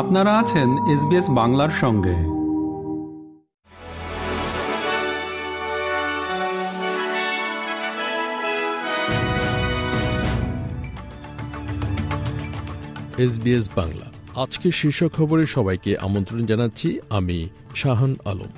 আপনারা আছেন এসবিএস বাংলার সঙ্গে। এসবিএস বাংলা। আজকের শীর্ষ খবরে সবাইকে আমন্ত্রণ জানাচ্ছি আমি শাহান আলম।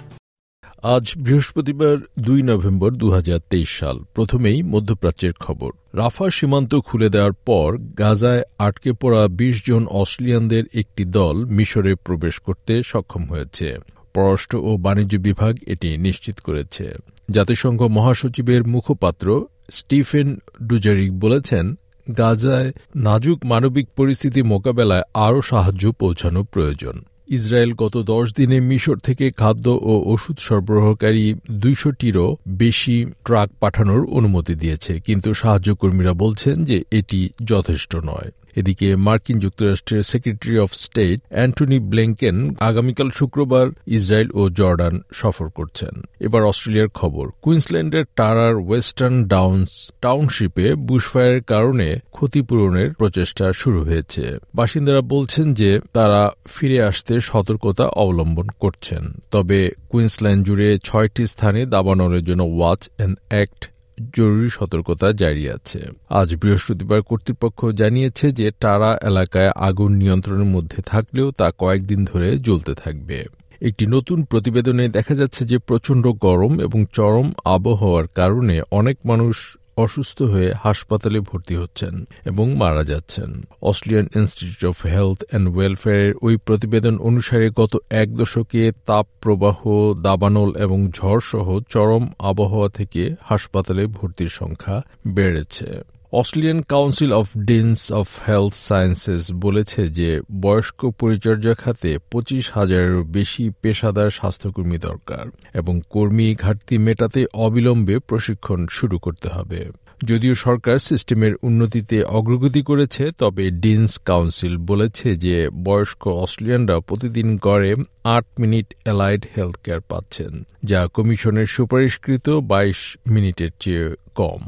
আজ বৃহস্পতিবার দুই নভেম্বর দু হাজার তেইশ সাল। প্রথমেই মধ্যপ্রাচ্যের খবর। রাফা সীমান্ত খুলে দেওয়ার পর গাজায় আটকে পড়া ২০ জন অস্ট্রেলিয়ানদের একটি দল মিশরে প্রবেশ করতে সক্ষম হয়েছে। পররাষ্ট্র ও বাণিজ্য বিভাগ এটি নিশ্চিত করেছে। জাতিসংঘ মহাসচিবের মুখপাত্র স্টিফেন ডুজারিক বলেছেন, গাজায় নাজুক মানবিক পরিস্থিতি মোকাবেলায় আরও সাহায্য পৌঁছানো প্রয়োজন। ইসরায়েল গত দশ দিনে মিশর থেকে খাদ্য ও ওষুধ সরবরাহকারী দুইশোটিরও বেশি ট্রাক পাঠানোর অনুমতি দিয়েছে। কিন্তু সাহায্যকর্মীরা বলছেন যে এটি যথেষ্ট নয়। এদিকে মার্কিন যুক্তরাষ্ট্রের secretary of state Antony Blinken আগামীকাল শুক্রবার ইসরায়েল ও জর্ডান সফর করছেন। এবার অস্ট্রেলিয়ার খবর। কুইন্সল্যান্ডের টারার ওয়েস্টার্ন ডাউন্স টাউনশিপে বুশফায়ারের কারণে ক্ষতিপূরণের প্রচেষ্টা শুরু হয়েছে। বাসিন্দারা বলছেন যে তারা ফিরে আসতে সতর্কতা অবলম্বন করছেন। তবে কুইন্সল্যান্ড জুড়ে ছয়টি স্থানে দাবানলের জন্য ওয়াচ অ্যান্ড অ্যাক্ট জরুরি সতর্কতা জারি আছে। আজ বৃহস্পতিবার কর্তৃপক্ষ জানিয়েছে যে টারা এলাকায় আগুন নিয়ন্ত্রণের মধ্যে থাকলেও তা কয়েকদিন ধরে জ্বলতে থাকবে। একটি নতুন প্রতিবেদনে দেখা যাচ্ছে যে প্রচণ্ড গরম এবং চরম আবহাওয়ার কারণে অনেক মানুষ অসুস্থ হয়ে হাসপাতালে ভর্তি হচ্ছেন এবং মারা যাচ্ছেন। Australian Institute of Health and ওয়েলফেয়ারের ওই প্রতিবেদন অনুসারে গত এক দশকে তাপ প্রবাহ দাবানল এবং ঝড়সহ চরম আবহাওয়া থেকে হাসপাতালে ভর্তির সংখ্যা বেড়েছে। Australian Council of Deans of Health Sciences বলেছে যে বয়স্ক পরিচর্যা খাতে পঁচিশ হাজারেরও বেশি পেশাদার স্বাস্থ্যকর্মী দরকার এবং কর্মী ঘাটতি মেটাতে অবিলম্বে প্রশিক্ষণ শুরু করতে হবে। যদিও সরকার সিস্টেমের উন্নতিতে অগ্রগতি করেছে, তবে ডিনস কাউন্সিল বলেছে যে বয়স্ক অস্ট্রেলিয়ানরা প্রতিদিন গড়ে আট মিনিট অ্যালাইড হেলথ কেয়ার পাচ্ছেন, যা কমিশনের সুপারিশকৃত বাইশ মিনিটের চেয়ে কম।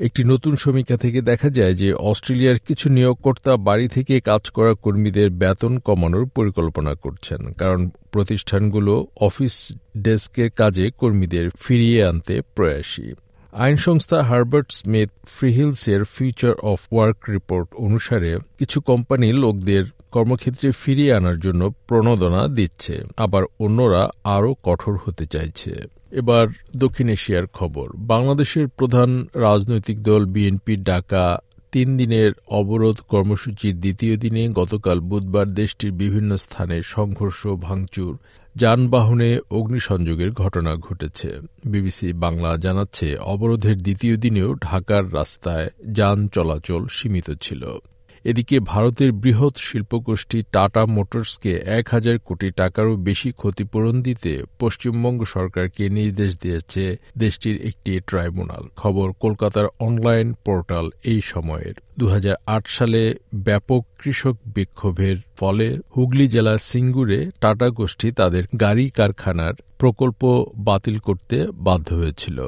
একটি নতুন সমীক্ষা থেকে দেখা যায় যে অস্ট্রেলিয়ার কিছু নিয়োগকর্তা বাড়ি থেকে কাজ করা কর্মীদের বেতন কমানোর পরিকল্পনা করছেন। কারণ প্রতিষ্ঠানগুলো অফিস ডেস্কের কাজে কর্মীদের ফিরিয়ে আনতে প্রয়াসী। আইন সংস্থা হার্বার্ট স্মিথ ফ্রিহিলসের ফিউচার অফ ওয়ার্ক রিপোর্ট অনুসারে কিছু কোম্পানি লোকদের কর্মক্ষেত্রে ফিরিয়ে আনার জন্য প্রণোদনা দিচ্ছে। আবার অন্যরা আরও কঠোর হতে চাইছে। এবার দক্ষিণ এশিয়ার খবর। বাংলাদেশের প্রধান রাজনৈতিক দল বিএনপির ডাকা তিন দিনের অবরোধ কর্মসূচির দ্বিতীয় দিনে গতকাল বুধবার দেশটির বিভিন্ন স্থানে সংঘর্ষ, ভাঙচুর, যানবাহনে অগ্নিসংযোগের ঘটনা ঘটেছে। বিবিসি বাংলা জানাচ্ছে, অবরোধের দ্বিতীয় দিনেও ঢাকার রাস্তায় যান চলাচল সীমিত ছিল। এদিকে ভারতের বৃহৎ শিল্পগোষ্ঠী টাটা মোটরসকে এক হাজার কোটি টাকারও বেশি ক্ষতিপূরণ দিতে পশ্চিমবঙ্গ সরকারকে নির্দেশ দিয়েছে দেশটির একটি ট্রাইব্যুনাল। খবর কলকাতার অনলাইন পোর্টাল এই সময়ের। দু হাজার আট সালে ব্যাপক কৃষক বিক্ষোভের ফলে হুগলি জেলার সিঙ্গুরে টাটা গোষ্ঠী তাদের গাড়ি কারখানার প্রকল্প বাতিল করতে বাধ্য হয়েছিল।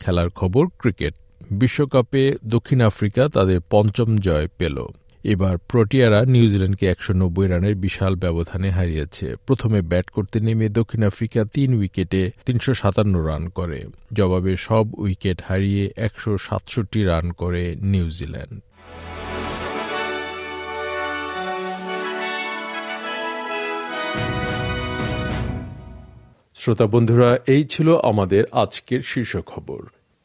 খেলার খবর ক্রিকেট। বিশ্বকাপে দক্ষিণ আফ্রিকা তাদের পঞ্চম জয় পেল। এবার প্রোটিয়ারা নিউজিল্যান্ডকে একশো নব্বই রানের বিশাল ব্যবধানে হারিয়েছে। প্রথমে ব্যাট করতে নেমে দক্ষিণ আফ্রিকা তিন উইকেটে তিনশো সাতান্ন রান করে। জবাবে সব উইকেট হারিয়ে একশো সাতষট্টি রান করে নিউজিল্যান্ড। শ্রোতা বন্ধুরা, এই ছিল আমাদের আজকের শীর্ষ খবর।